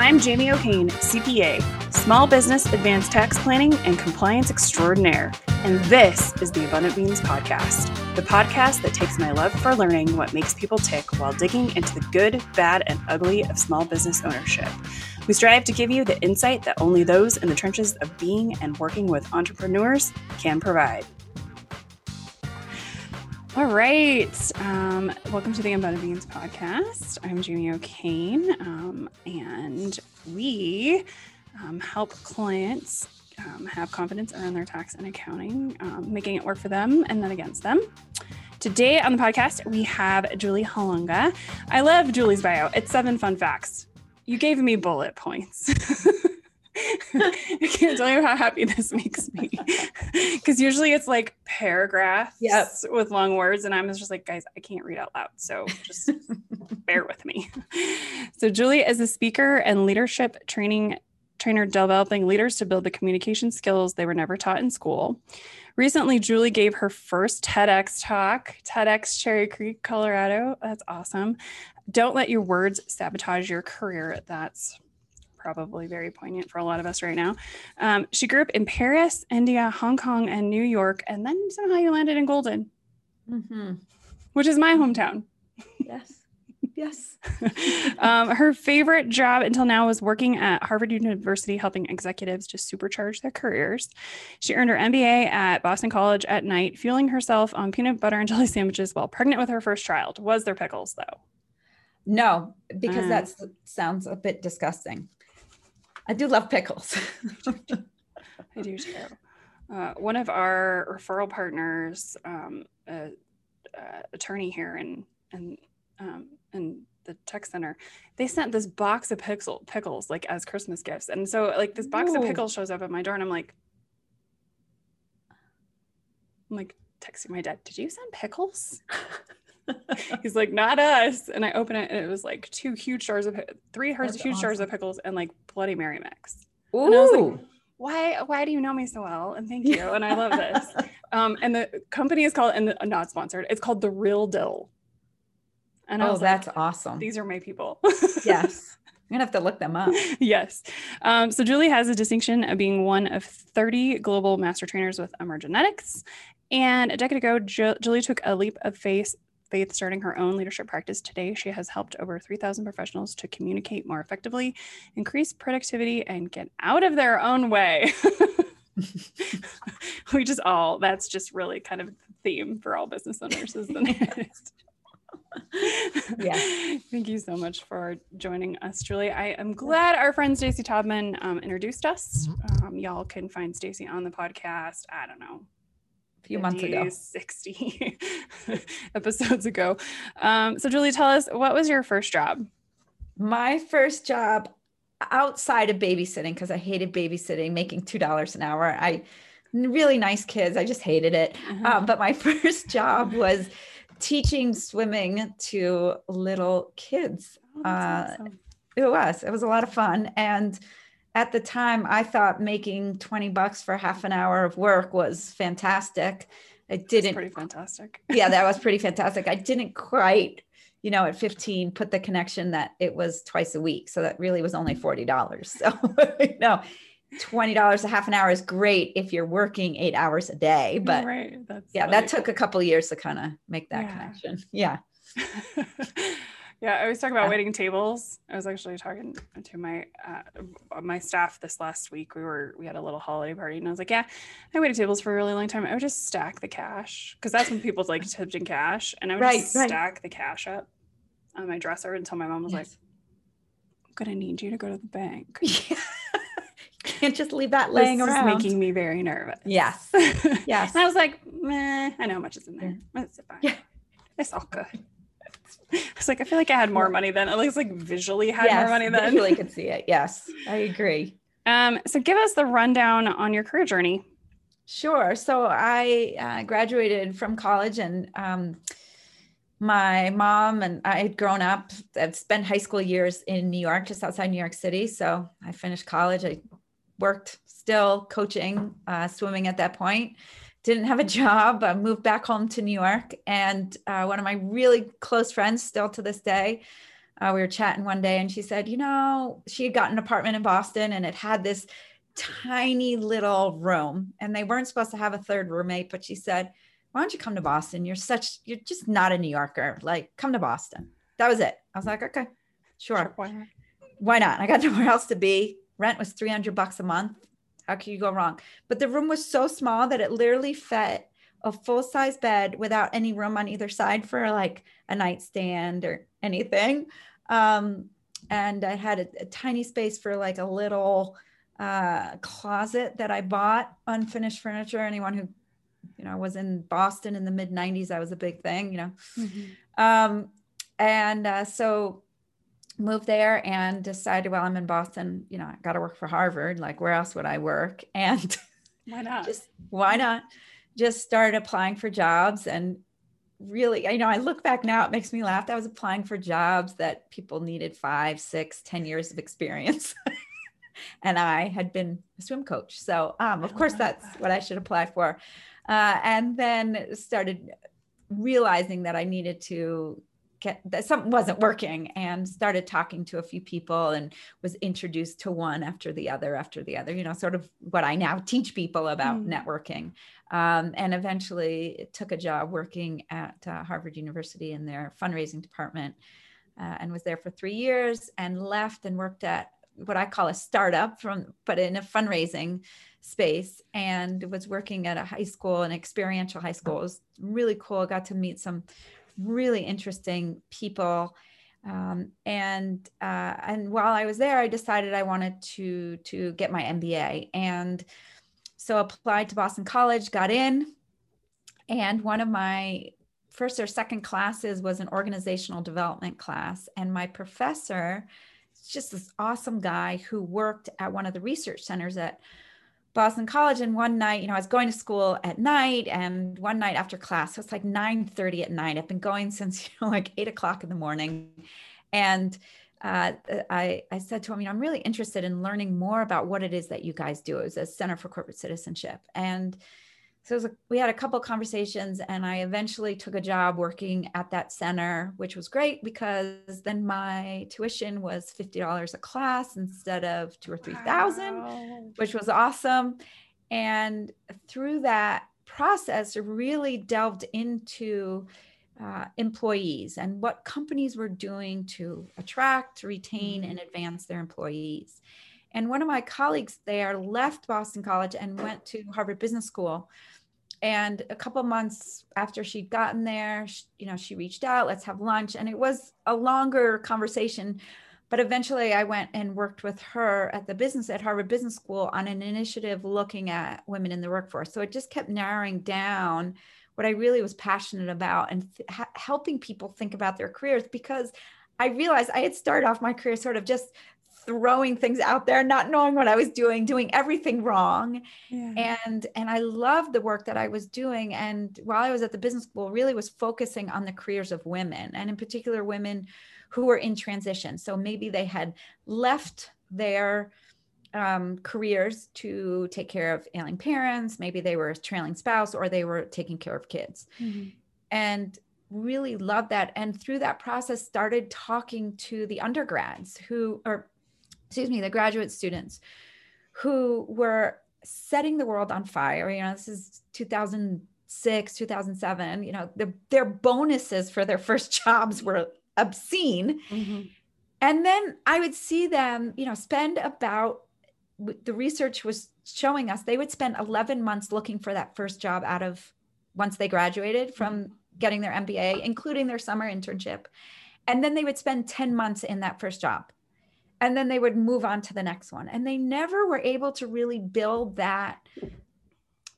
I'm Jamie O'Kane, CPA, Small Business Advanced Tax Planning and Compliance Extraordinaire, and this is the Abundant Beans Podcast, the podcast that takes my love for learning what makes people tick while digging into the good, bad, and ugly of small business ownership. We strive to give you the insight that only those in the trenches of being and working with entrepreneurs can provide. All right. Um, welcome to the Abundant Beans podcast. I'm Jamie O'Kane, um, and we um, help clients um, have confidence around their tax and accounting, um, making it work for them and not against them. Today on the podcast, we have Julie Holunga. I love Julie's bio. It's seven fun facts. You gave me bullet points. I can't tell you how happy this makes me. Because usually it's like paragraphs yep. with long words. And I'm just like, guys, I can't read out loud. So just bear with me. So Julie is a speaker and leadership training trainer developing leaders to build the communication skills they were never taught in school. Recently, Julie gave her first TEDx talk, TEDx Cherry Creek, Colorado. That's awesome. Don't let your words sabotage your career. That's probably very poignant for a lot of us right now. Um, she grew up in Paris, India, Hong Kong, and New York, and then somehow you landed in Golden, mm-hmm. which is my hometown. Yes. Yes. um, her favorite job until now was working at Harvard University, helping executives to supercharge their careers. She earned her MBA at Boston College at night, fueling herself on peanut butter and jelly sandwiches while pregnant with her first child. Was there pickles, though? No, because uh, that sounds a bit disgusting. I do love pickles. I do too. Uh, one of our referral partners, um, a, a attorney here in in um, in the tech center, they sent this box of pickle pickles like as Christmas gifts, and so like this box Ooh. of pickles shows up at my door, and I'm like, I'm like texting my dad, "Did you send pickles?" He's like, not us. And I open it and it was like two huge jars of three huge awesome. jars of pickles and like Bloody Mary mix. Ooh. And I was like, why, why do you know me so well? And thank you. And I love this. um, and the company is called, and the, not sponsored, it's called The Real Dill. And oh, that's like, awesome. These are my people. yes. I'm gonna have to look them up. yes. Um, so Julie has a distinction of being one of 30 global master trainers with Emergenetics. And a decade ago, Julie took a leap of faith Faith starting her own leadership practice today. She has helped over 3,000 professionals to communicate more effectively, increase productivity, and get out of their own way. we just all, that's just really kind of the theme for all business owners, isn't it? yeah. Thank you so much for joining us, Julie. I am glad our friend Stacy Todman um, introduced us. Mm-hmm. Um, y'all can find Stacy on the podcast. I don't know, few months ago. 60 episodes ago. Um, so julie tell us what was your first job? My first job outside of babysitting because i hated babysitting making two dollars an hour. I really nice kids i just hated it. Uh-huh. um, but my first job was teaching swimming to little kids. Oh, uh, awesome. it was it was a lot of fun. And at the time I thought making 20 bucks for half an hour of work was fantastic. It didn't That's pretty fantastic. yeah, that was pretty fantastic. I didn't quite, you know, at 15 put the connection that it was twice a week. So that really was only $40. So no, $20 a half an hour is great if you're working eight hours a day. But right. That's yeah, that took a couple years to kind of make that yeah. connection. Yeah. Yeah, I was talking about waiting tables. I was actually talking to my uh, my staff this last week. We were we had a little holiday party, and I was like, "Yeah, I waited tables for a really long time. I would just stack the cash because that's when people like tipped in cash, and I would right, just right. stack the cash up on my dresser until my mom was yes. like, "I'm gonna need you to go to the bank." Yeah. Can't just leave that laying this around. making me very nervous. Yes. Yes. and I was like, Meh, I know how much is in there. It's fine. Yeah. It's all good. I was like, I feel like I had more money then. At least like visually had yes, more money then. Visually could see it. Yes, I agree. Um, so give us the rundown on your career journey. Sure. So I uh, graduated from college and um, my mom and I had grown up, I'd spent high school years in New York, just outside New York City. So I finished college. I worked still coaching uh, swimming at that point didn't have a job, I moved back home to New York. And uh, one of my really close friends, still to this day, uh, we were chatting one day and she said, you know, she had gotten an apartment in Boston and it had this tiny little room and they weren't supposed to have a third roommate, but she said, why don't you come to Boston? You're such, you're just not a New Yorker. Like, come to Boston. That was it. I was like, okay, sure. sure why, not? why not? I got nowhere else to be. Rent was 300 bucks a month. How can you go wrong? But the room was so small that it literally fit a full size bed without any room on either side for like a nightstand or anything. Um, and I had a, a, tiny space for like a little uh, closet that I bought, unfinished furniture. Anyone who, you know, was in Boston in the mid 90s, that was a big thing, you know. Mm-hmm. Um, and uh, so moved there and decided, well, I'm in Boston, you know, I got to work for Harvard. Like, where else would I work? And why not? Just why not? Just started applying for jobs and really, you know, I look back now, it makes me laugh. I was applying for jobs that people needed five, six, ten years of experience. and I had been a swim coach. So, um, of course, that's what I should apply for. Uh, and then started realizing that I needed to get that something wasn't working and started talking to a few people and was introduced to one after the other after the other you know sort of what i now teach people about mm. networking. Um, and eventually took a job working at uh, harvard university in their fundraising department uh, and was there for three years and left and worked at what i call a startup from but in a fundraising space and was working at a high school an experiential high school. It was really cool. Got to meet some really interesting people. Um, and uh, and while I was there, I decided I wanted to to get my MBA, and so applied to Boston College, got in, and one of my first or second classes was an organizational development class, and my professor, just this awesome guy who worked at one of the research centers at Boston College. And one night, you know, I was going to school at night, and one night after class, so it's like 9 30 at night. I've been going since, you know, like eight o'clock in the morning. And uh, I, I said to him, you know, I'm really interested in learning more about what it is that you guys do as a Center for Corporate Citizenship. And so a, we had a couple conversations and i eventually took a job working at that center which was great because then my tuition was $50 a class instead of two or three thousand wow. which was awesome and through that process I really delved into uh, employees and what companies were doing to attract retain and mm-hmm. advance their employees and one of my colleagues there left Boston College and went to Harvard Business School. And a couple months after she'd gotten there, she, you know, she reached out, let's have lunch. And it was a longer conversation. But eventually I went and worked with her at the business at Harvard Business School on an initiative looking at women in the workforce. So it just kept narrowing down what I really was passionate about and th- helping people think about their careers because I realized I had started off my career sort of just throwing things out there not knowing what i was doing doing everything wrong. Yeah. and and i loved the work that i was doing. And while i was at the business school really was focusing on the careers of women and in particular women who were in transition. So maybe they had left their um, careers to take care of ailing parents. Maybe they were a trailing spouse or they were taking care of kids. Mm-hmm. and really loved that. And through that process started talking to the undergrads who or excuse me, the graduate students who were setting the world on fire. You know, this is 2006, 2007. You know, the, their bonuses for their first jobs were obscene. Mm-hmm. And then I would see them, you know, spend about the research was showing us they would spend 11 months looking for that first job out of once they graduated from getting their MBA, including their summer internship. And then they would spend 10 months in that first job and then they would move on to the next one. And they never were able to really build that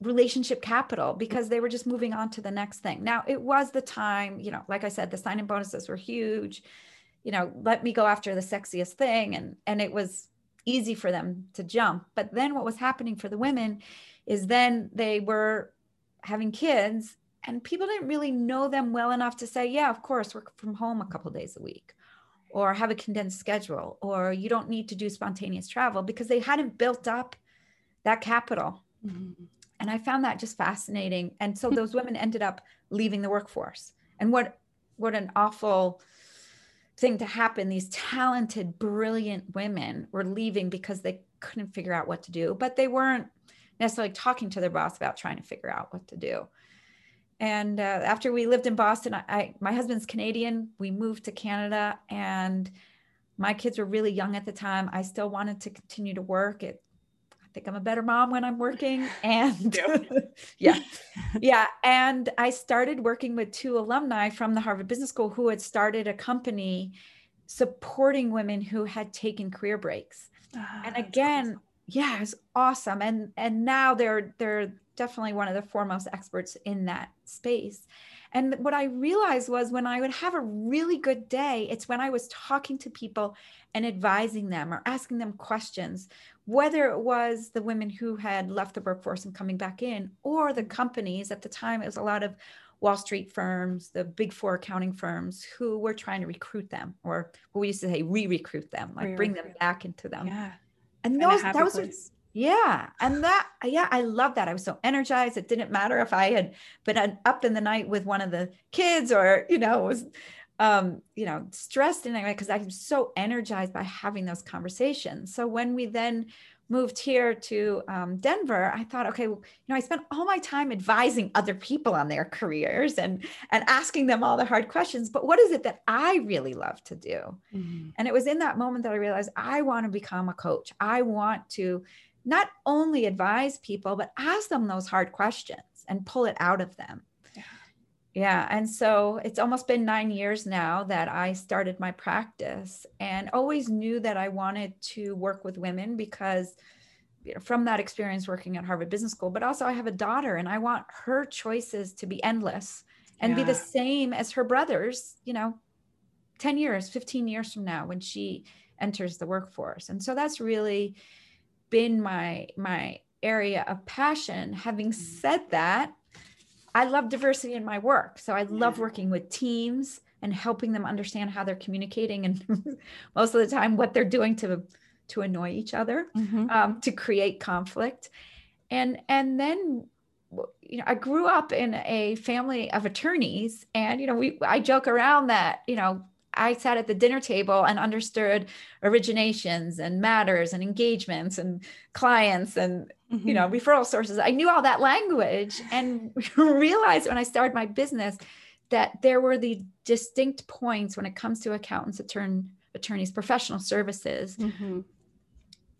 relationship capital because they were just moving on to the next thing. Now it was the time you know like i said the sign-in bonuses were huge. You know let me go after the sexiest thing. And and it was easy for them to jump. But then what was happening for the women is then they were having kids and people didn't really know them well enough to say yeah of course work from home a couple days a week or have a condensed schedule or you don't need to do spontaneous travel because they hadn't built up that capital mm-hmm. and i found that just fascinating and so those women ended up leaving the workforce and what what an awful thing to happen. These talented, brilliant women were leaving because they couldn't figure out what to do, but they weren't necessarily talking to their boss about trying to figure out what to do. And uh, after we lived in Boston, I, I, my husband's Canadian. We moved to Canada, and my kids were really young at the time. I still wanted to continue to work. It, I think I'm a better mom when I'm working. And yeah, yeah. And I started working with two alumni from the Harvard Business School who had started a company supporting women who had taken career breaks. Ah, and again, awesome. yeah, it's awesome. And and now they're they're definitely one of the foremost experts in that space. And what I realized was when I would have a really good day, it's when I was talking to people and advising them or asking them questions, whether it was the women who had left the workforce and coming back in, or the companies at the time, it was a lot of Wall Street firms, the big four accounting firms who were trying to recruit them, or what we used to say, re recruit them, like re-recruit. bring them back into them. Yeah. And those, that was, yeah. And that, yeah, I love that. I was so energized. It didn't matter if I had been up in the night with one of the kids or, you know, was, um, you know, stressed in any way because I'm so energized by having those conversations. So when we then moved here to um, Denver, I thought, okay, well, you know, I spent all my time advising other people on their careers and and asking them all the hard questions. But what is it that I really love to do? Mm-hmm. And it was in that moment that I realized I want to become a coach. I want to not only advise people, but ask them those hard questions and pull it out of them. Yeah. yeah. And so it's almost been nine years now that I started my practice and always knew that I wanted to work with women because you know, from that experience working at Harvard Business School, but also I have a daughter and I want her choices to be endless and yeah. be the same as her brothers, you know, 10 years, 15 years from now when she enters the workforce. And so that's really been my my area of passion. Having mm. said that, I love diversity in my work. So I love working with teams and helping them understand how they're communicating and most of the time what they're doing to to annoy each other, mm-hmm. um, to create conflict. And and then you know, I grew up in a family of attorneys and you know, we I joke around that, you know, I sat at the dinner table and understood originations and matters and engagements and clients and mm-hmm. you know mm-hmm. referral sources. I knew all that language and realized when I started my business that there were the distinct points when it comes to accountants, attorney, attorneys, professional services. Mm-hmm.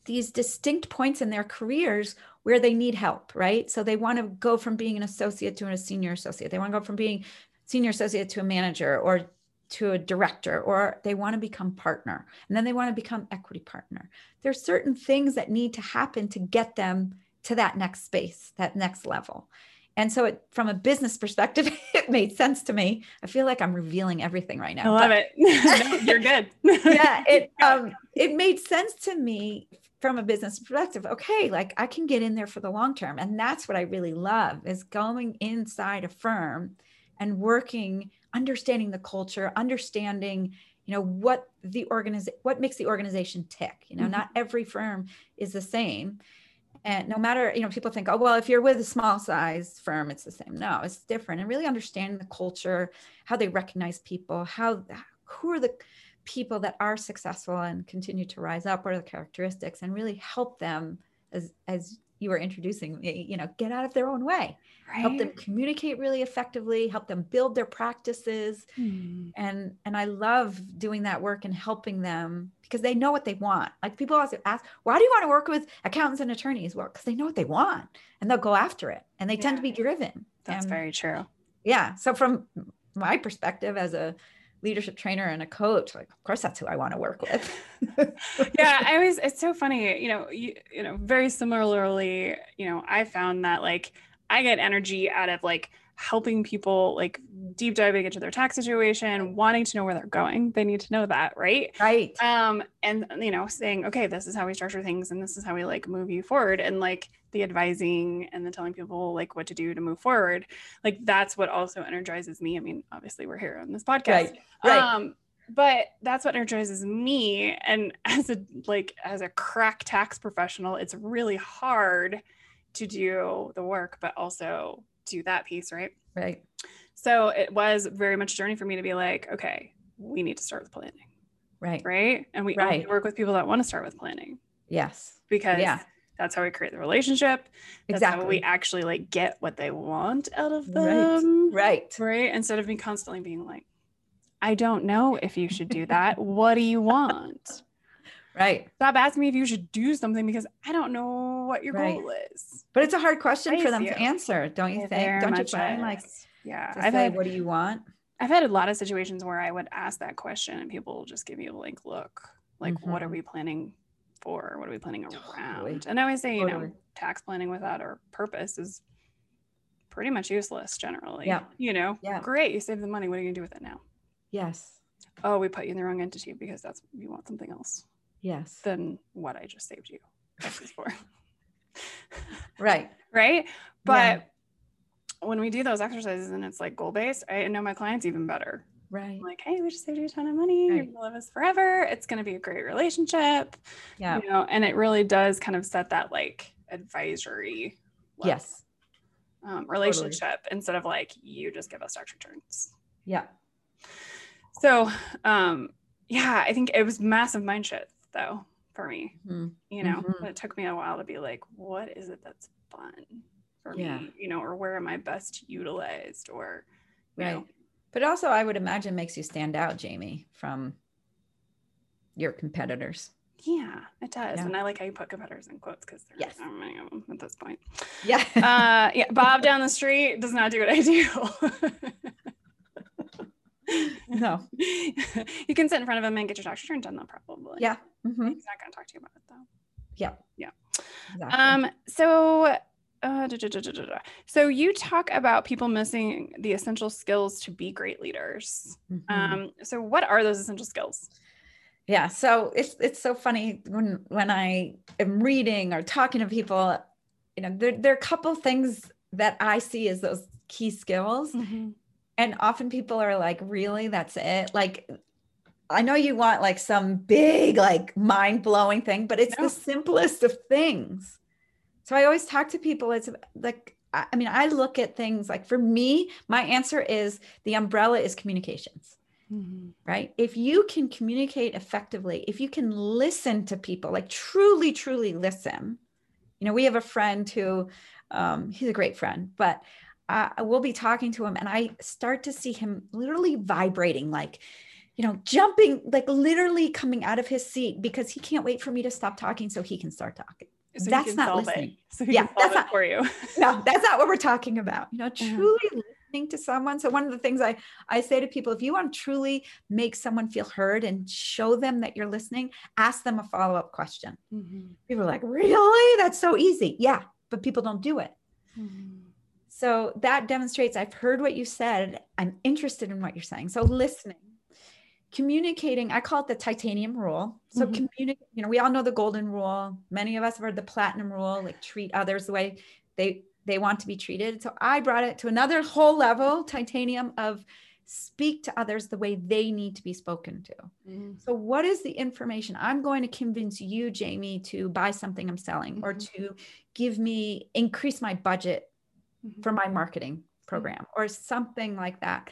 These distinct points in their careers where they need help, right? So they want to go from being an associate to a senior associate. They want to go from being senior associate to a manager or to a director or they want to become partner and then they want to become equity partner. There's certain things that need to happen to get them to that next space that next level. And so it, from a business perspective it made sense to me. I feel like i'm revealing everything right now i love but, it. You're good. Yeah it um it made sense to me from a business perspective. Okay like i can get in there for the long term and that's what i really love is going inside a firm and working understanding the culture, understanding, you know, what the organization, what makes the organization tick. You know, mm-hmm. not every firm is the same. And no matter, you know, people think, oh, well, if you're with a small size firm, it's the same. No, it's different. And really understanding the culture, how they recognize people, how, who are the people that are successful and continue to rise up, what are the characteristics, and really help them as, as you were introducing, you know, get out of their own way. Right. help them communicate really effectively help them build their practices. Hmm. and and i love doing that work and helping them because they know what they want. Like people always ask why do you want to work with accountants and attorneys? Well because they know what they want and they'll go after it and they yeah. tend to be driven. That's and, very true. Yeah. So from my perspective as a leadership trainer and a coach like of course that's who i want to work with yeah i always it's so funny you know you, you know very similarly you know i found that like I get energy out of like helping people like deep diving into their tax situation, wanting to know where they're going. They need to know that, right? Right. Um, and you know, saying, okay, this is how we structure things and this is how we like move you forward. And like the advising and the telling people like what to do to move forward. Like that's what also energizes me. I mean, obviously we're here on this podcast. Right. right. Um, but that's what energizes me. And as a like as a crack tax professional, it's really hard to do the work, but also do that piece, right? Right. So it was very much a journey for me to be like, okay, we need to start with planning. Right. Right. And we Right. only work with people that want to start with planning Yes. because Yeah. That's how we create the relationship. That's how we actually like get what they want out of Right. them. Right. Right. Instead of me constantly being like, I don't know if you should do that. what do you want? Right. Stop asking me if you should do something because I don't know what your Right. goal is. But it's a hard question for them you. to answer, don't you think? Don't you find like yeah, to I've say, had what do you want? I've had a lot of situations where I would ask that question and people will just give me a blank look. Like, what are Mhm. we planning for? What are we planning Totally. around? And I always say, you know, tax planning without our purpose is pretty much useless generally. Yeah. You know, Yeah. great, you save the money. What are you gonna do with it now? Yes. Oh, we put you in the wrong entity because that's you want something else Yes. than what I just saved you for. Right. right? Yeah. But when we do those exercises and it's like goal based, I know my clients even better. Right. I'm like, hey, we just saved you a ton of money. You're gonna love us forever. It's gonna be a great relationship. Yeah. You know, and it really does kind of set that like advisory level, Yes. um, relationship instead of like you just give us tax returns. Yeah. So um yeah, I think it was massive mind shift though for me. Mhm. You know, Mhm. it took me a while to be like, what is it that's fun for Yeah. me? You know, or where am I best utilized or you Right. know, But also, I would imagine makes you stand out, Jamie, from your competitors. Yeah, it does. Yeah. And I like how you put competitors in quotes because there's Yes. not many of them at this point. Yeah. Uh, yeah, Bob down the street does not do what I do. no. you can sit in front of him and get your tax return done, though, probably. Yeah. Mhm. He's not going to talk to you about it, though. Yeah. Yeah. Exactly. Um, so, uh, da, da, da, so you talk about people missing the essential skills to be great leaders. Mhm. Um, so what are those essential skills? yeah so it's it's so funny when when i am reading or talking to people you know there, there are a couple things that i see as those key skills and often people are like really that's it like i know you want like some big like mind-blowing thing but it's No. the simplest of things so i always talk to people it's like I I mean, I look at things like for me, my answer is the umbrella is communications right? If you can communicate effectively, if you can listen to people, like truly, truly listen. You know, we have a friend who, um, he's a great friend, but uh, we'll be talking to him and I start to see him literally vibrating, like, you know, jumping, like literally coming out of his seat because he can't wait for me to stop talking so he can start talking. So That's not listening. It. So Yeah, that's it for you. no, that's not what we're talking about. You know, Mhm. truly listening to someone. So one of the things I I say to people, if you want to truly make someone feel heard and show them that you're listening, ask them a follow up question. People are like, really? That's so easy. Yeah, but people don't do it. So that demonstrates I've heard what you said. I'm interested in what you're saying. So listening, communicating, I call it the titanium rule. So Mhm. communicate, you know, we all know the golden rule. Many of us have heard the platinum rule, like treat others the way they they want to be treated. So I brought it to another whole level, titanium of speak to others the way they need to be spoken to. So, what is the information I'm going to convince you, Jamie, to buy something I'm selling or Mhm. to give me increase my budget Mhm. for my marketing program or something like that?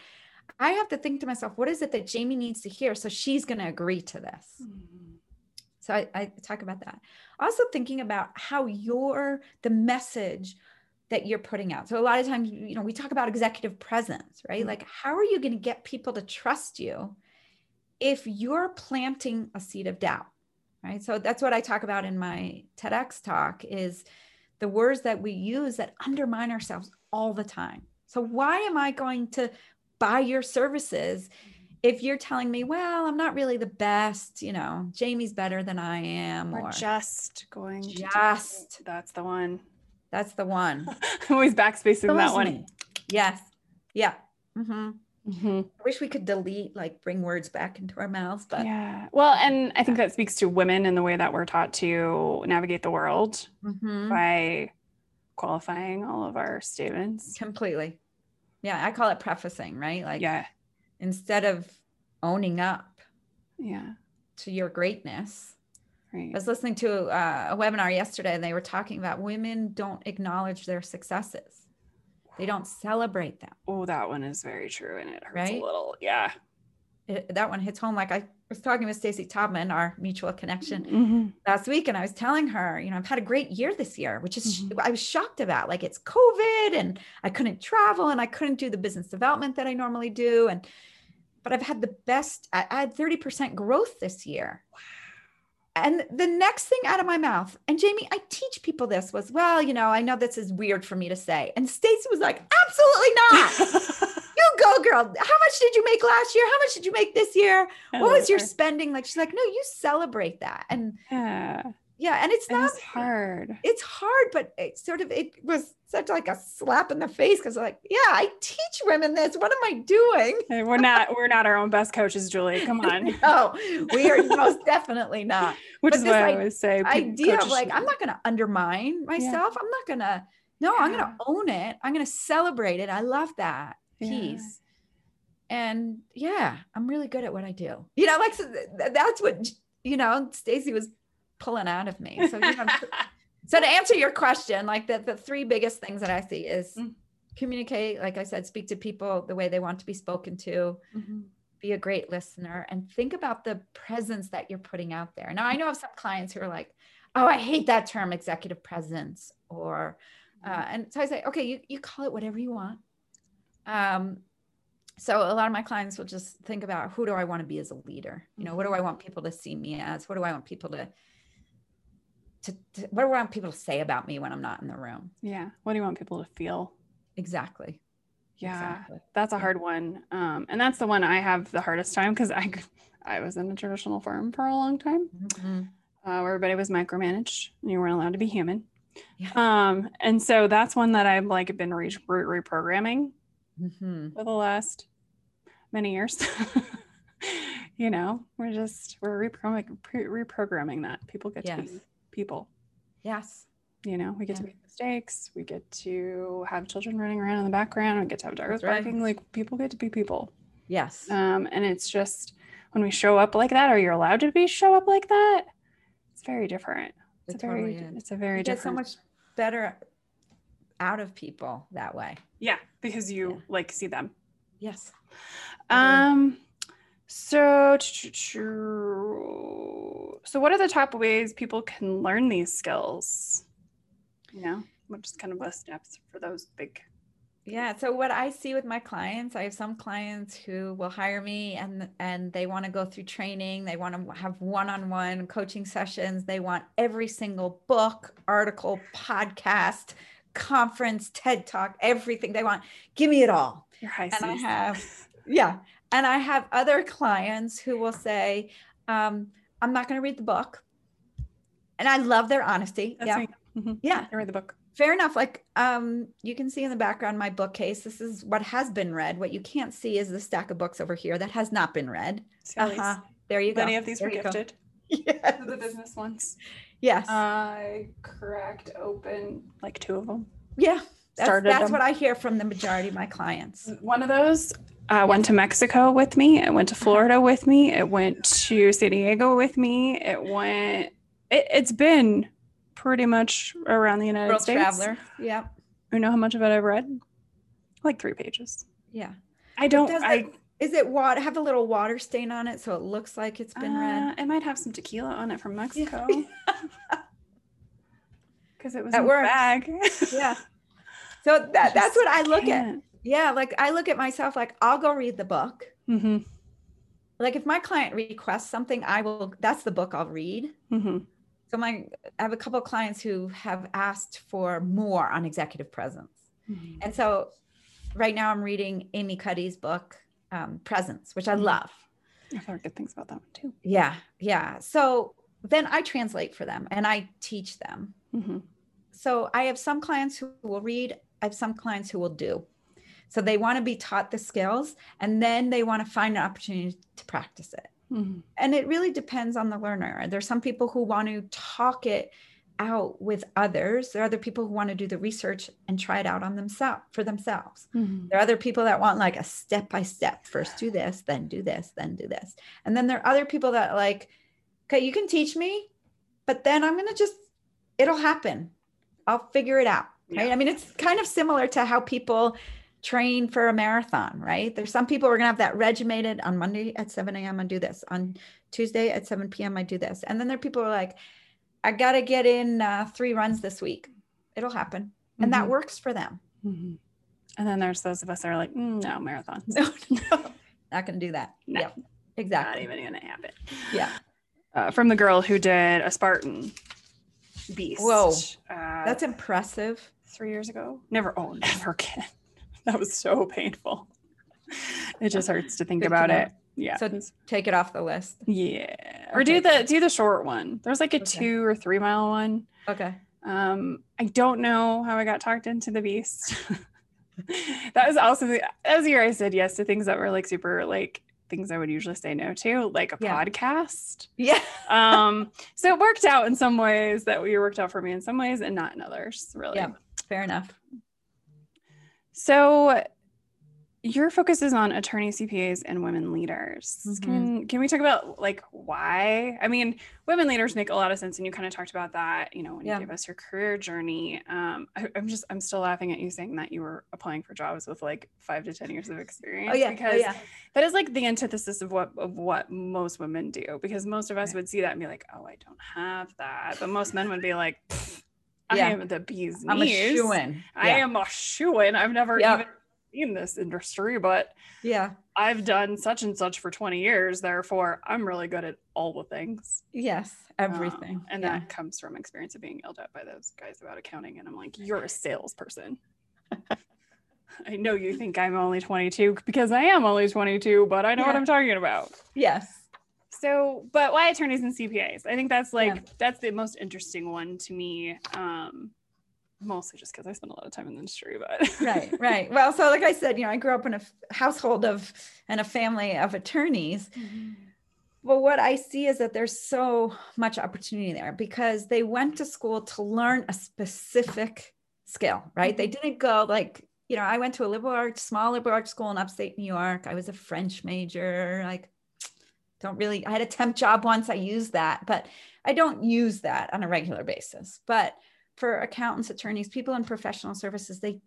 I have to think to myself, what is it that Jamie needs to hear? So she's going to agree to this. So I, I talk about that. Also thinking about how your the message that you're putting out. So a lot of times, you know, we talk about executive presence, right? Mhm. Like, how are you going to get people to trust you if you're planting a seed of doubt, right? So that's what I talk about in my TEDx talk is the words that we use that undermine ourselves all the time. So why am I going to buy your services if you're telling me, well, I'm not really the best, you know, Jamie's better than I am, We're or just going to. Just. that's the one. that's the one. I'm always backspacing that Kills one. me. Yes. Yeah. Mm-hmm. Mm-hmm. I wish we could delete, like, bring words back into our mouths, but Yeah. Well, and I think that speaks to women in the way that we're taught to navigate the world Mhm. by qualifying all of our statements. completely. Yeah. I call it prefacing, right? Like, Yeah. instead of owning up Yeah. to your greatness. Right. I was listening to uh, a webinar yesterday and they were talking about women don't acknowledge their successes. They don't celebrate them. Oh, that one is very true. And it hurts Right? a little. Yeah. it, that one hits home. Like I was talking with Stacy Tobman, our mutual connection Mm-hmm. last week, and I was telling her, you know, I've had a great year this year, which is Mhm. I was shocked about. Like it's COVID, and I couldn't travel, and I couldn't do the business development that I normally do, and but I've had the best. I, I had thirty percent growth this year. And the next thing out of my mouth, and Jamie, I teach people this was, well, you know, I know this is weird for me to say. And Stacy was like, absolutely not. you go, girl. How much did you make last year? How much did you make this year? I What was your her. spending? Like, she's like, no, you celebrate that. And Yeah, yeah, and it's not is hard. it's hard, but it sort of it was such like a slap in the face because like, yeah, I teach women this. What am I doing? Hey, We're not we're not our own best coaches, Julie. Come on. No, we are most definitely not. Which But is why I always say Idea of like, should- I'm not going to undermine myself. I'm not going to, no, I'm going to own it. I'm going to celebrate it. I love that Yeah. piece. And yeah, I'm really good at what I do. You know, like so th- that's what you know, Stacy was pulling out of me. So you know, so to answer your question, like the, the three biggest things that I see is Mm. communicate, like I said, speak to people the way they want to be spoken to, Mhm. be a great listener, and think about the presence that you're putting out there. Now I know of some clients who are like, oh, I hate that term executive presence, or uh, and so I say, okay, you, you call it whatever you want. Um, so a lot of my clients will just think about who do I want to be as a leader? You know, what do I want people to see me as? What do I want people to, to, to what do I want people to say about me when I'm not in the room? Yeah. What do you want people to feel? Exactly. Yeah. Exactly. That's a Yeah. hard one. Um, and that's the one I have the hardest time because I I was in a traditional firm for a long time. Mhm. uh, where everybody was micromanaged and you weren't allowed to be human. Yeah. Um, and so that's one that I've like been re- re- reprogramming Mhm. for the last many years. you know, we're just we're reprogramming reprogramming that people get to Yes. be people. Yes. You know, we get to make mistakes. We get to have children running around in the background. We get to have dogs right. barking. Like people get to be people. Yes. Um, and it's just when we show up like that, or you're allowed to be show up like that, it's very different. It's It a very, totally is. it's a very different. You get so much better out of people that way. Yeah, because you Yeah. like see them. Yes. Um so so what are the top ways people can learn these skills? You know, is kind of the steps for those big Yeah. So what I see with my clients, I have some clients who will hire me and and they want to go through training. They want to have one-on-one coaching sessions. They want every single book, article, podcast, conference, TED Talk, everything they want. Give me it all. your high And I have, yeah. And I have other clients who will say, um, I'm not going to read the book. And I love their honesty. That's yeah. me. Mhm. Yeah. I read the book. Fair enough. Like um, you can see in the background my bookcase. This is what has been read. What you can't see is the stack of books over here that has not been read. Uh-huh. There you go. Many of these There were gifted. Yes. The business ones. Yes. I cracked open like two of them. yeah. That's, that's what I hear from the majority of my clients. One of those uh, went to Mexico with me. It went to Florida with me. It went to San Diego with me. It went. It, it's been pretty much around the United World States. traveler. Yeah. You know how much of it I've read? Like three pages. Yeah. I don't. Does I it, is it water? Have a little water stain on it so it looks like it's been read. uh, it might have some tequila on it from Mexico. Because it was That in works. bag. Yeah. So that, that's what I look at. Yeah. Like I look at myself like I'll go read the book. Mhm, Like if my client requests something, I will, that's the book I'll read. mhm. So my, I have a couple of clients who have asked for more on executive presence. Mhm. And so right now I'm reading Amy Cuddy's book, um, Presence, which I Mhm. love. I've heard good things about that one too. Yeah. Yeah. So then I translate for them and I teach them. Mhm. So I have some clients who will read, I have some clients who will do. So they want to be taught the skills and then they want to find an opportunity to practice it. Mhm. And it really depends on the learner. There's some people who want to talk it out with others. There are other people who want to do the research and try it out on themselves for themselves. Mhm. There are other people that want like a step by step. First do this, then do this, then do this. And then there are other people that like, okay, you can teach me, but then I'm going to just, it'll happen. I'll figure it out. Right. Yeah. I mean, it's kind of similar to how people train for a marathon, right? There's some people who are going to have that regimented on Monday at 7 a.m. I do this. On Tuesday at 7 p.m. I do this. And then there are people who are like, I got to get in uh, three runs this week. It'll happen. And Mm-hmm. that works for them. Mhm. And then there's those of us that are like, "Mm, no, marathon. No, no, not going to do that. No. Yep, Not exactly. even going to happen. Yeah. Uh, from the girl who did a Spartan beast. Whoa. Uh, That's impressive. three years ago. Never, oh, never again. That was so painful. It just hurts to think Good about it. Yeah. So take it off the list. yeah. Or Okay. do the do the short one. There's like a Okay. two or three mile one. Okay. Um, I don't know how I got talked into the beast. that was also the that was the year I said yes to things that were like super like things I would usually say no to, like a Yeah. podcast. Yeah. Um, so it worked out in some ways that we worked out for me in some ways and not in others, really. Yeah. Fair enough. So your focus is on attorney CPAs and women leaders. Mhm. Can can we talk about like why? I mean, women leaders make a lot of sense, and you kind of talked about that. You know, when Yeah. you gave us your career journey. Um, I, I'm just I'm still laughing at you saying that you were applying for jobs with like five to ten years of experience. Oh yeah. because oh, yeah. that is like the antithesis of what of what most women do. Because most of us Right. would see that and be like, oh, I don't have that, but most men would be like. "Pfft, I am the bee's I'm a knees. shoe in. I Yeah. am a shoe in. I've never Yeah. even seen this industry, but Yeah. I've done such and such for 20 years. Therefore, I'm really good at all the things. Yes. Um, Everything. and yeah. that comes from experience of being yelled at by those guys about accounting. And I'm like, you're a salesperson. I know you think I'm only 22 because I am only 22, but I know what I'm talking about. Yes. So, but why attorneys and CPAs? I think that's like Yeah. that's the most interesting one to me. Um, mostly just because I spend a lot of time in the industry, but right right well so like i said you know i grew up in a f- household of and a family of attorneys but what i see is that there's so much opportunity there because they went to school to learn a specific skill right they didn't go like you know i went to a liberal arts small liberal arts school in upstate new york i was a french major like don't really i had a temp job once i used that but i don't use that on a regular basis. But for accountants attorneys people in professional services they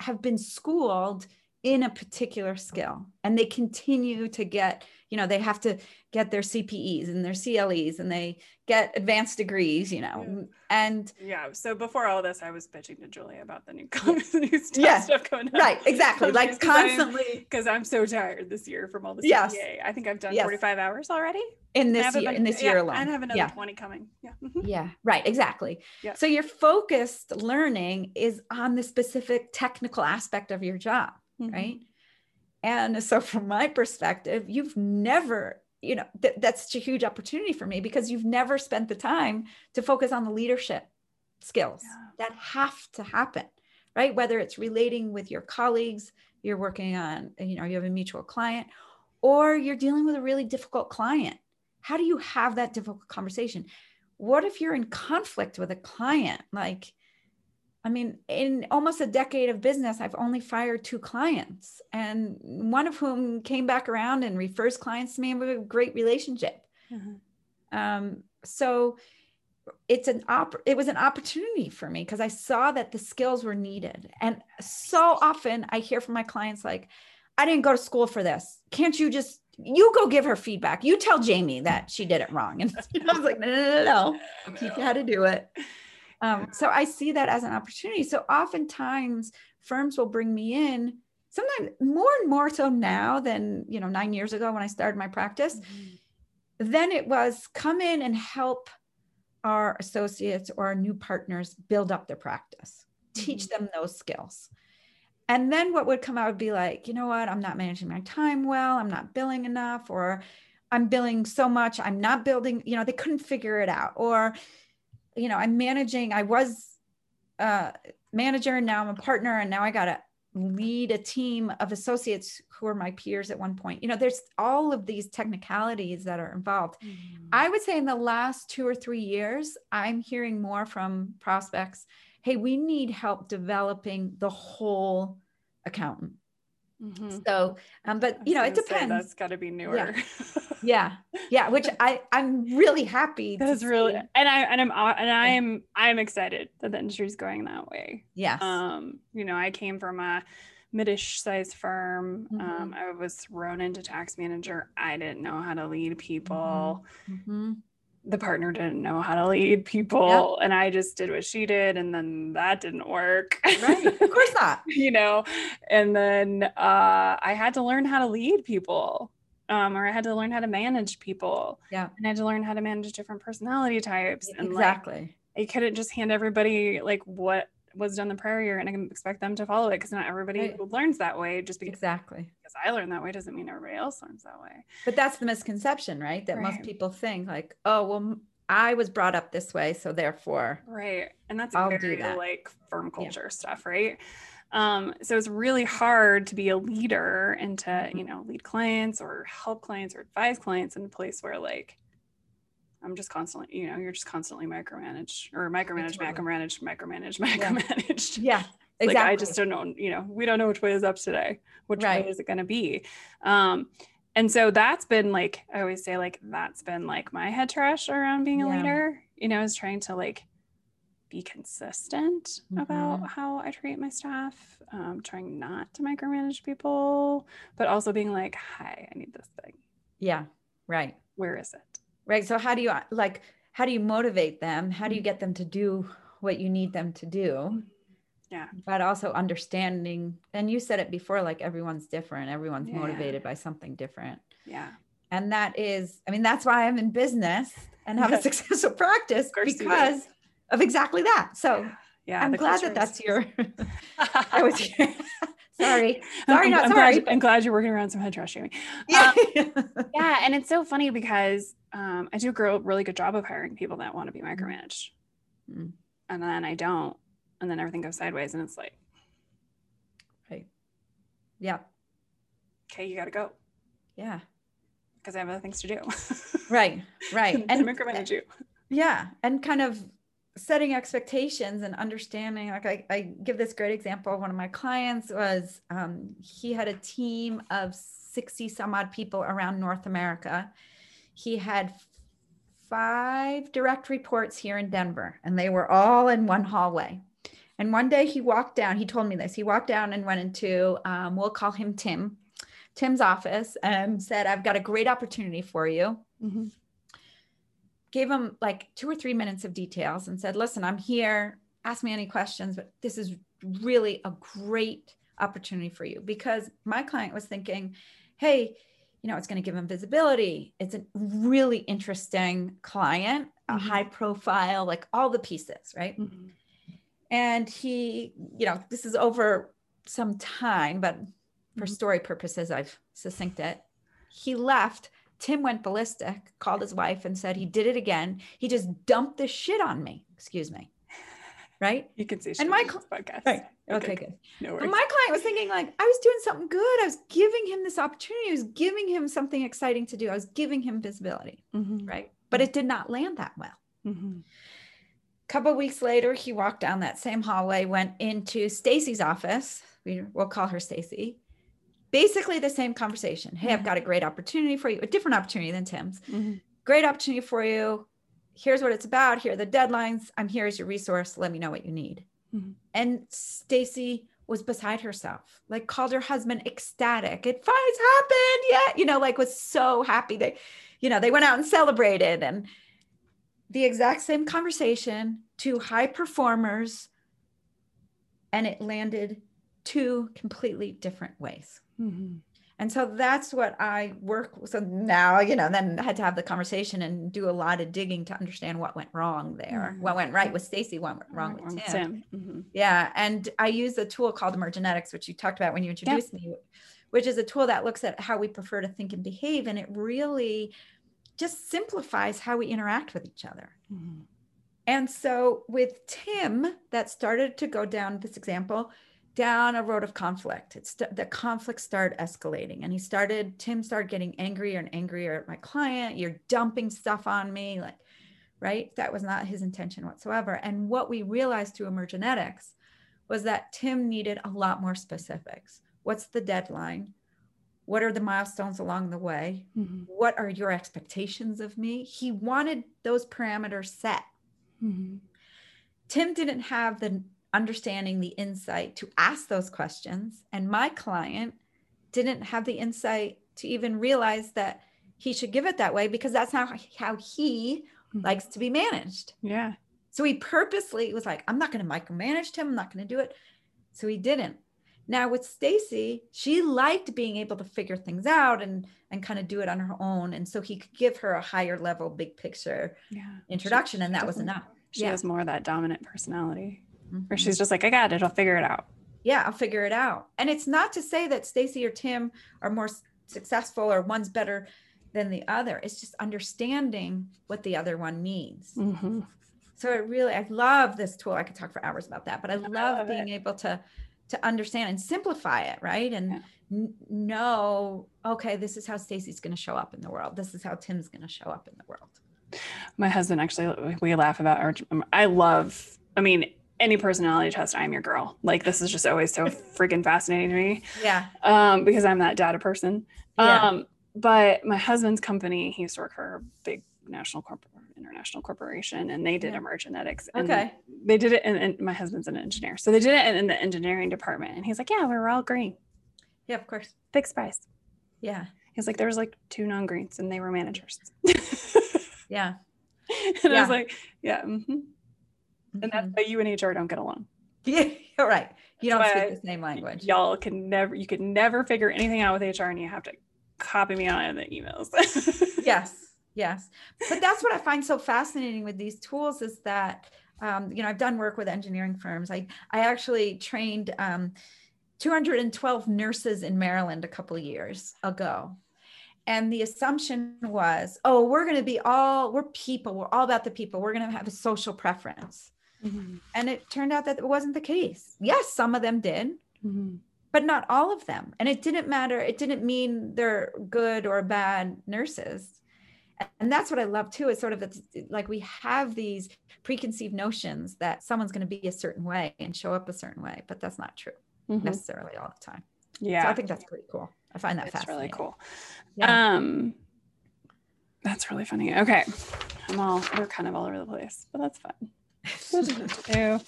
have been schooled in a particular skill and they continue to get you know they have to get their cpes and their cles and they get advanced degrees you know and Yeah. So before all this, I was bitching to Julia about the new, new stuff, Yeah. stuff going on. right exactly like constantly Because I'm so tired this year from all the CPA. I think I've done Yes. 45 hours already. in this year been- in this yeah, year alone And I have another yeah 20 coming. Yeah. Mhm. yeah right exactly Yeah. so your focused learning is on the specific technical aspect of your job Mhm. right and so from my perspective you've never you know th- that's such a huge opportunity for me because you've never spent the time to focus on the leadership skills Yeah. that have to happen right? Whether it's relating with your colleagues you're working on you know you have a mutual client or you're dealing with a really difficult client. How do you have that difficult conversation? What if you're in conflict with a client? Like I mean, in almost a decade of business, I've only fired two clients, and one of whom came back around and refers clients to me, and we have a great relationship. Mhm. Um, so it's an op- it was an opportunity for me because I saw that the skills were needed, and so often I hear from my clients like, "I didn't go to school for this. Can't you just you go give her feedback? You tell Jamie that she did it wrong." And I was like, "No, no, no, no. I'll teach you how to do it." Um, so I see that as an opportunity. So oftentimes firms will bring me in, sometimes more and more so now than you know nine years ago when I started my practice. Mhm. Then it was come in and help our associates or our new partners build up their practice, teach them those skills. And then what would come out would be like, you know what, I'm not managing my time well, I'm not billing enough, or I'm billing so much, I'm not building, you know, they couldn't figure it out. Or, you know, I'm managing, I was a manager, and now I'm a partner, and now I got to lead a team of associates who are my peers at one point. You know, there's all of these technicalities that are involved. Mhm. I would say in the last two or three years, I'm hearing more from prospects hey, we need help developing the whole accountant. Mhm. So, um, but you know, it depends. that's got to be newer. yeah, yeah, which I I'm really happy. That's really, see. and I and I'm and I'm I'm excited that the industry's going that way. yes, Um, you know, I came from a midish size firm. Mhm. Um, I was thrown into tax manager. I didn't know how to lead people. Mhm. The partner didn't know how to lead people, and I just did what she did, and then that didn't work. Right. Of course not. you know, and then uh, I had to learn how to lead people. Um, or I had to learn how to manage people. Yeah. And I had to learn how to manage different personality types. And like Exactly. I couldn't just hand everybody like what was done the prior year and I can expect them to follow it because not everybody Right. learns that way just because, Exactly. because I learned that way doesn't mean everybody else learns that way. But that's the misconception, right? That most people think like, oh, well, I was brought up this way, so therefore, Right. And that's I'll very that. like firm culture stuff, right? Um, so it's really hard to be a leader and to, Mhm. you know, lead clients or help clients or advise clients in a place where like I'm just constantly, you know, you're just constantly micromanaged or micromanaged, micromanaged, micromanaged, micromanaged. yeah, Like exactly. I just don't know, you know, we don't know which way is up today. Which Right. way is it going to be? Um, and so that's been like, I always say, like, that's been like my head trash around being a Yeah. leader, you know, is trying to like be consistent about Mhm. how I treat my staff, um, trying not to micromanage people, but also being like, hi, I need this thing. yeah, right. Where is it? Right. So how do you like how do you motivate them? How do you mm-hmm. get them to do what you need them to do? Yeah. But also understanding, and you said it before, like everyone's different, everyone's Yeah. motivated by something different. Yeah. And that is, I mean, that's why I'm in business and have a successful practice because of exactly that. So Yeah. I'm glad that that's your that was your sorry. Sorry, I'm, not I'm sorry. Glad, I'm glad you're working around some head trash shaming. Yeah. Um, yeah and it's so funny because um, i do a really good job of hiring people that want to be micromanaged Mm. and then i don't and then everything goes sideways and it's like right. Yeah. okay you gotta go Yeah. because i have other things to do Right. Right. and micromanage you yeah and kind of setting expectations and understanding like I, I give this great example one of my clients was um, he had a team of 60 some odd people around north america he had five direct reports here in denver and they were all in one hallway and one day he walked down he told me this he walked down and went into um, we'll call him tim tim's office and said i've got a great opportunity for you Mhm. gave him like two or three minutes of details and said, listen, I'm here. Ask me any questions, but this is really a great opportunity for you because my client was thinking, hey, you know, it's going to give him visibility. It's a really interesting client, a Mhm. high profile, like all the pieces, right? Mhm. And he, you know, this is over some time, but for Mhm. story purposes, I've succinct it. He left. Tim went ballistic, called his wife and said he did it again. He just dumped this shit on me. Excuse me. Right? you can see And my cl- podcast Right. Okay, good. no But worries my client was thinking, like, I was doing something good. I was giving him this opportunity. I was giving him something exciting to do. I was giving him visibility. Mhm. Right. But it did not land that well. Mhm. couple weeks later, he walked down that same hallway, went into Stacy's office. We, we'll call her Stacy. Basically, the same conversation. Hey, I've got a great opportunity for you, a different opportunity than Tim's. Mhm. Great opportunity for you. Here's what it's about. Here are the deadlines. I'm here as your resource. Let me know what you need. Mhm. And Stacy was beside herself, like called her husband ecstatic. It finally happened. Yeah. You know, like was so happy. They, you know, they went out and celebrated and the exact same conversation to high performers. And it landed two completely different ways. Mhm. And so that's what I work. So now, you know, then I had to have the conversation and do a lot of digging to understand what went wrong there. Mhm. What went right with Stacy, what went wrong with Tim. Tim. Mhm. Yeah. And I use a tool called Emergenetics, which you talked about when you introduced me, which is a tool that looks at how we prefer to think and behave. And it really just simplifies how we interact with each other. Mhm. And so with Tim, that started to go down this example, down a road of conflict. It's the conflict started escalating, and he started. Tim started getting angrier and angrier at my client. You're dumping stuff on me, like, right? That was not his intention whatsoever. And what we realized through Emergenetics was that Tim needed a lot more specifics. What's the deadline? What are the milestones along the way? Mhm. What are your expectations of me? He wanted those parameters set. Mhm. Tim didn't have the understanding the insight to ask those questions. And my client didn't have the insight to even realize that he should give it that way because that's not how he mm-hmm. likes to be managed. Yeah. So he purposely was like, I'm not going to micromanage him. I'm not going to do it. So he didn't. Now with Stacy, she liked being able to figure things out and and kind of do it on her own. And so he could give her a higher level, big picture yeah. introduction, she, and that was enough. She yeah. has more of that dominant personality, mm-hmm. where she's just like, I got it, I'll figure it out. Yeah, I'll figure it out. And it's not to say that Stacy or Tim are more successful or one's better than the other. It's just understanding what the other one needs. Mm-hmm. So it really, I love this tool. I could talk for hours about that, but I love, I love being it. able to to understand and simplify it, right? And yeah. n- know, okay, this is how Stacy's going to show up in the world. This is how Tim's going to show up in the world. My husband actually, we laugh about our. I love. I mean, any personality test, I'm your girl. Like this is just always so freaking fascinating to me. Yeah. Um, because I'm that data person. Yeah. Um, but my husband's company, he used to work for a big national corporate international corporation and they did yeah. emergenetics and okay they did it and my husband's an engineer so they did it in, in, the engineering department and he's like yeah we were all green yeah of course big spice yeah he's like there was like two non-greens and they were managers yeah and yeah. i was like yeah mm-hmm. Mm-hmm. and that's mm-hmm. why you and hr don't get along yeah you're right. you don't speak the same language y'all can never you could never figure anything out with hr and you have to copy me on the emails. yes, yes. But that's what I find so fascinating with these tools is that um, you know I've done work with engineering firms. I I actually trained um, 212 nurses in Maryland a couple years ago. And the assumption was, oh, we're going to be all, we're people, we're all about the people, we're going to have a social preference. Mm-hmm. And it turned out that it wasn't the case. Yes, some of them did. Mm-hmm but not all of them. And it didn't matter. It didn't mean they're good or bad nurses. And that's what I love too, is sort of like we have these preconceived notions that someone's going to be a certain way and show up a certain way, but that's not true mm-hmm. necessarily all the time. Yeah. So I think that's pretty cool. I find that fascinating. that's fascinating. really cool. Yeah. Um, that's really funny. Okay. I'm all, we're kind of all over the place, but that's fun. So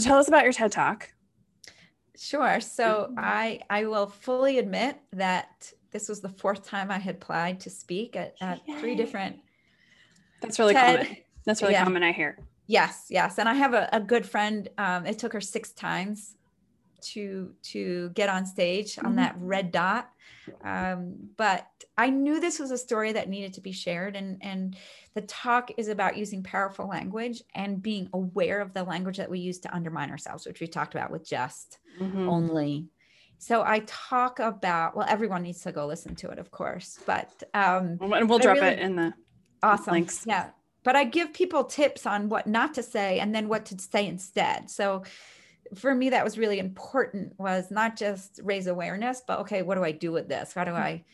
tell us about your TED Talk. Sure. So mm-hmm. I I will fully admit that this was the fourth time I had applied to speak at, at three different. That's really TED. common. That's really yeah. common. I hear. Yes, yes, and I have a, a good friend. Um, it took her six times to to get on stage on mm-hmm. that red dot. Um, but i knew this was a story that needed to be shared and and the talk is about using powerful language and being aware of the language that we use to undermine ourselves which we talked about with just mm-hmm. only. So i talk about well everyone needs to go listen to it of course but um and we'll drop really, it in the awesome. links. Yeah. But i give people tips on what not to say and then what to say instead. So for me that was really important was not just raise awareness but okay what do i do with this? How do mm-hmm. i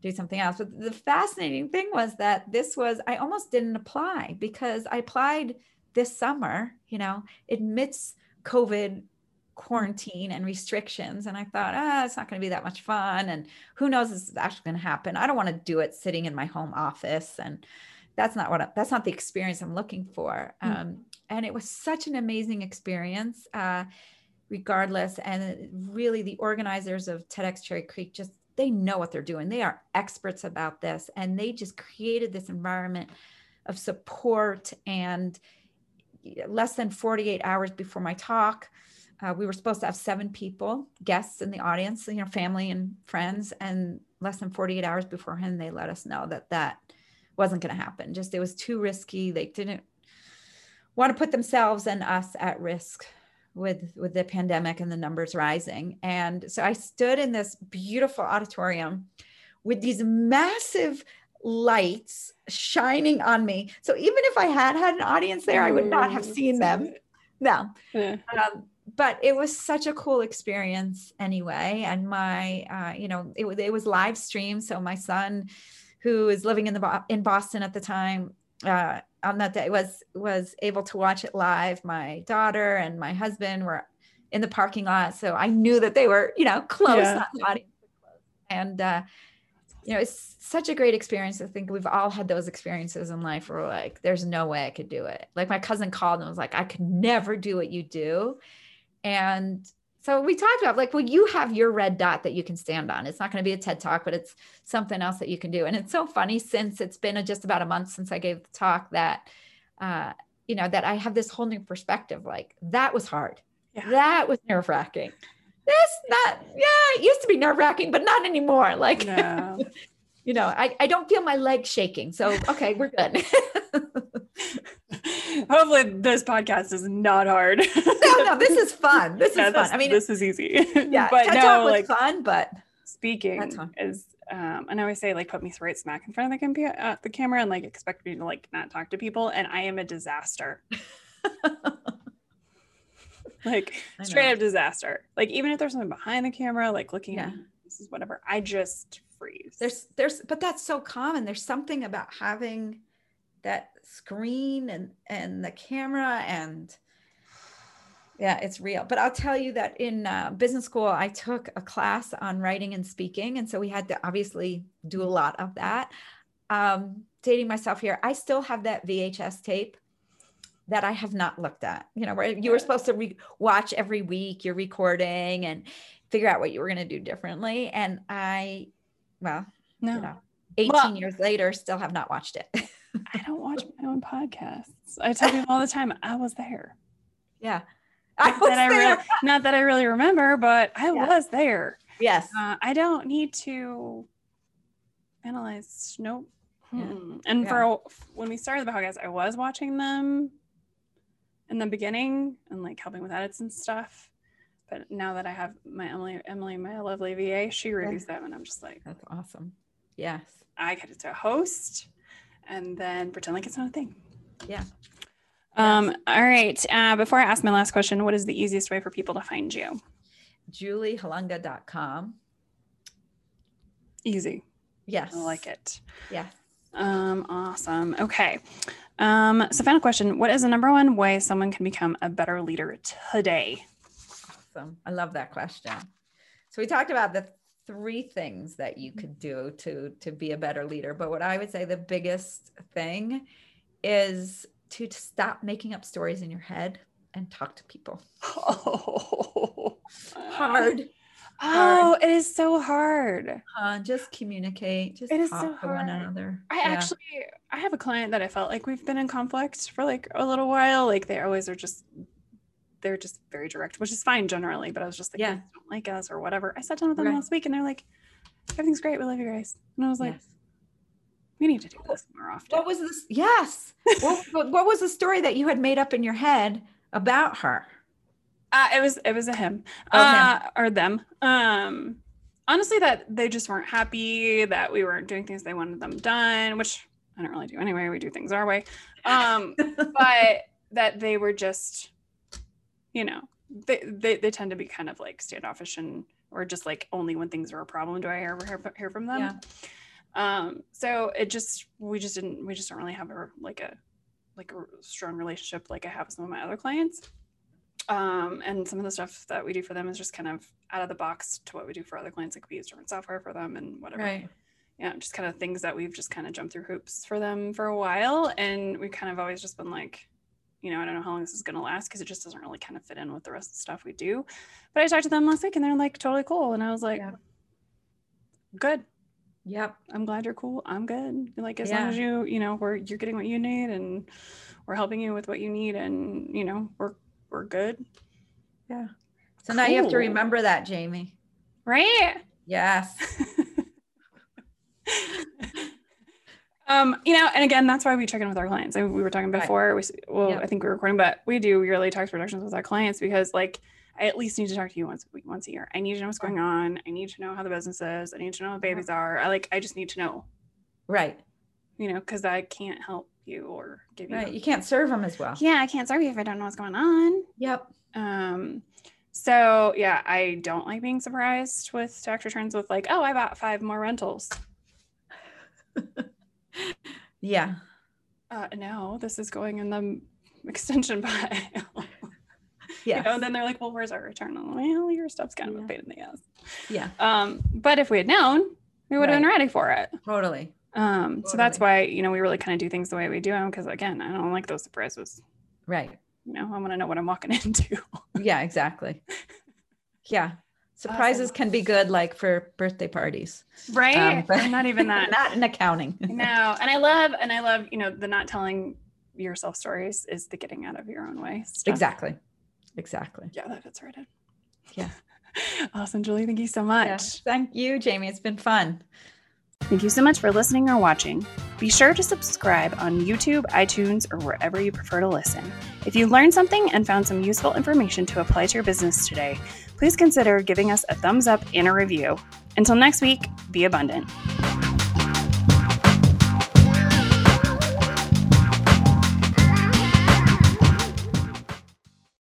do something else? But the fascinating thing was that this was i almost didn't apply because i applied this summer you know amidst covid quarantine and restrictions. And i thought ah it's not going to be that much fun. And who knows this is actually going to happen? I don't want to do it sitting in my home office and that's not what I, that's not the experience i'm looking for. Mm-hmm. um, and it was such an amazing experience uh, regardless. And really the organizers of tedx cherry creek just they know what they're doing. They are experts about this. And they just created this environment of support and less than 48 hours before my talk uh, we were supposed to have seven people guests in the audience you know family and friends. And less than 48 hours beforehand they let us know that that wasn't going to happen. Just it was too risky. They didn't want to put themselves and us at risk with with the pandemic and the numbers rising. And so i stood in this beautiful auditorium with these massive lights shining on me. So even if i had had an audience there i would not have seen them. No. Yeah. um, but it was such a cool experience anyway. And my uh, you know it, it was live stream so my son who is living in the in boston at the time uh, on that day was was able to watch it live. My daughter and my husband were in the parking lot, so I knew that they were, you know, close, yeah. the audience, close. And uh, you know, it's such a great experience. I think we've all had those experiences in life where like, there's no way I could do it. Like my cousin called and was like, I could never do what you do. And so we talked about like, well, you have your red dot that you can stand on. It's not going to be a TED talk, but it's something else that you can do. And it's so funny since it's been just about a month since I gave the talk that, uh, you know, that I have this whole new perspective. Like that was hard. Yeah. That was nerve wracking this, not, yeah, it used to be nerve wracking, but not anymore. Like, no. you know, I, I don't feel my legs shaking. So, okay, we're good. Hopefully, this podcast is not hard. no, no, this is fun. This is fun. I mean, this is easy. Yeah, but no, like fun, but speaking is um, and I always say like put me right smack in front of the, computer, uh, the camera and like expect me to like not talk to people, and I am a disaster like straight up disaster. Like even if there's someone behind the camera, like looking yeah. at this is whatever, I just freeze. There's there's but that's so common. There's something about having that screen and and the camera and yeah it's real but i'll tell you that in uh, business school i took a class on writing and speaking and so we had to obviously do a lot of that um, dating myself here i still have that vhs tape that I have not looked at. You know, where you were supposed to re- watch every week your recording and figure out what you were going to do differently. And I, well, no. You know, 18 well, years later, still have not watched it. I don't watch my own podcasts. I tell people all the time, I was there. Yeah. I was that there. I really, not that I really remember, but I yeah. was there. Yes. Uh, I don't need to analyze. Nope. Yeah. And yeah. for when we started the podcast, I was watching them in the beginning and like helping with edits and stuff. But now that I have my Emily, Emily, my lovely VA, she reviews yeah. them, and I'm just like, that's awesome. Yes, I get to host, and then pretend like it's not a thing. Yeah. Um. All right. Uh, before I ask my last question, what is the easiest way for people to find you? JulieHolunga.com. Easy. Yes. I like it. Yeah. Um. Awesome. Okay. Um, so, final question What is the number one way someone can become a better leader today? Awesome. I love that question. So, we talked about the three things that you could do to to be a better leader but what i would say the biggest thing is to, to stop making up stories in your head and talk to people oh. hard Oh, hard. it is so hard. Uh, just communicate. Just it is so hard. one another. I yeah. actually, I have a client that I felt like we've been in conflict for like a little while. Like they always are just, they're just very direct, which is fine generally. But I was just like, yeah, don't like us or whatever. I sat down with them right. last week and they're like, everything's great. We love you guys. And I was like, yes. we need to do this more often. What was this? Yes. what, what was the story that you had made up in your head about her? Uh, it was it was a him, oh, uh, him. or them. Um, honestly, that they just weren't happy that we weren't doing things they wanted them done, which I don't really do anyway. We do things our way. Um, but that they were just, you know, they, they they tend to be kind of like standoffish and or just like only when things are a problem do I ever hear, hear from them. Yeah. Um, so it just we just didn't we just don't really have a like a like a strong relationship like I have with some of my other clients. Um, and some of the stuff that we do for them is just kind of out of the box to what we do for other clients. Like we use different software for them and whatever. Right. Yeah, just kind of things that we've just kind of jumped through hoops for them for a while. And we've kind of always just been like, you know, I don't know how long this is going to last because it just doesn't really kind of fit in with the rest of the stuff we do. But I talked to them last week and they're like totally cool. And I was like, yeah. good. Yep. I'm glad you're cool. I'm good. Like as yeah. long as you, you know, we're you're getting what you need and we're helping you with what you need and you know, we're we're good. Yeah. So cool. now you have to remember that, Jamie. Right? Yes. um, you know, and again, that's why we check in with our clients. I mean, we were talking before. Right. We well, yep. I think we are recording, but we do yearly tax productions with our clients because like I at least need to talk to you once a week, once a year. I need to know what's going on. I need to know how the business is. I need to know what babies are. I like I just need to know. Right. You know, because I can't help you or give you. Right. You can't serve them as well. Yeah, I can't serve you if I don't know what's going on. Yep. Um, so yeah, I don't like being surprised with tax returns with like, oh, I bought five more rentals. yeah. Uh, no, this is going in the extension pile. Yeah. You know, and then they're like, well, where's our return? well, your stuff's kind of yeah. a pain in the ass. Yeah. Um, but if we had known, we would have Right. been ready for it. Totally. Um, so that's why, you know, we really kind of do things the way we do them because again, I don't like those surprises. Right. You know, I want to know what I'm walking into. Yeah, exactly. Yeah. Surprises can be good like for birthday parties. right? Um, but- not even that. Not in accounting. no. And I love and I love, you know, the not telling yourself stories is the getting out of your own way. stuff. Exactly. Exactly. Yeah, that fits right in. Yeah. awesome, Julie. Thank you so much. Yeah. Thank you, Jamie. It's been fun. Thank you so much for listening or watching. Be sure to subscribe on YouTube, iTunes, or wherever you prefer to listen. If you learned something and found some useful information to apply to your business today, please consider giving us a thumbs up and a review. Until next week, be abundant.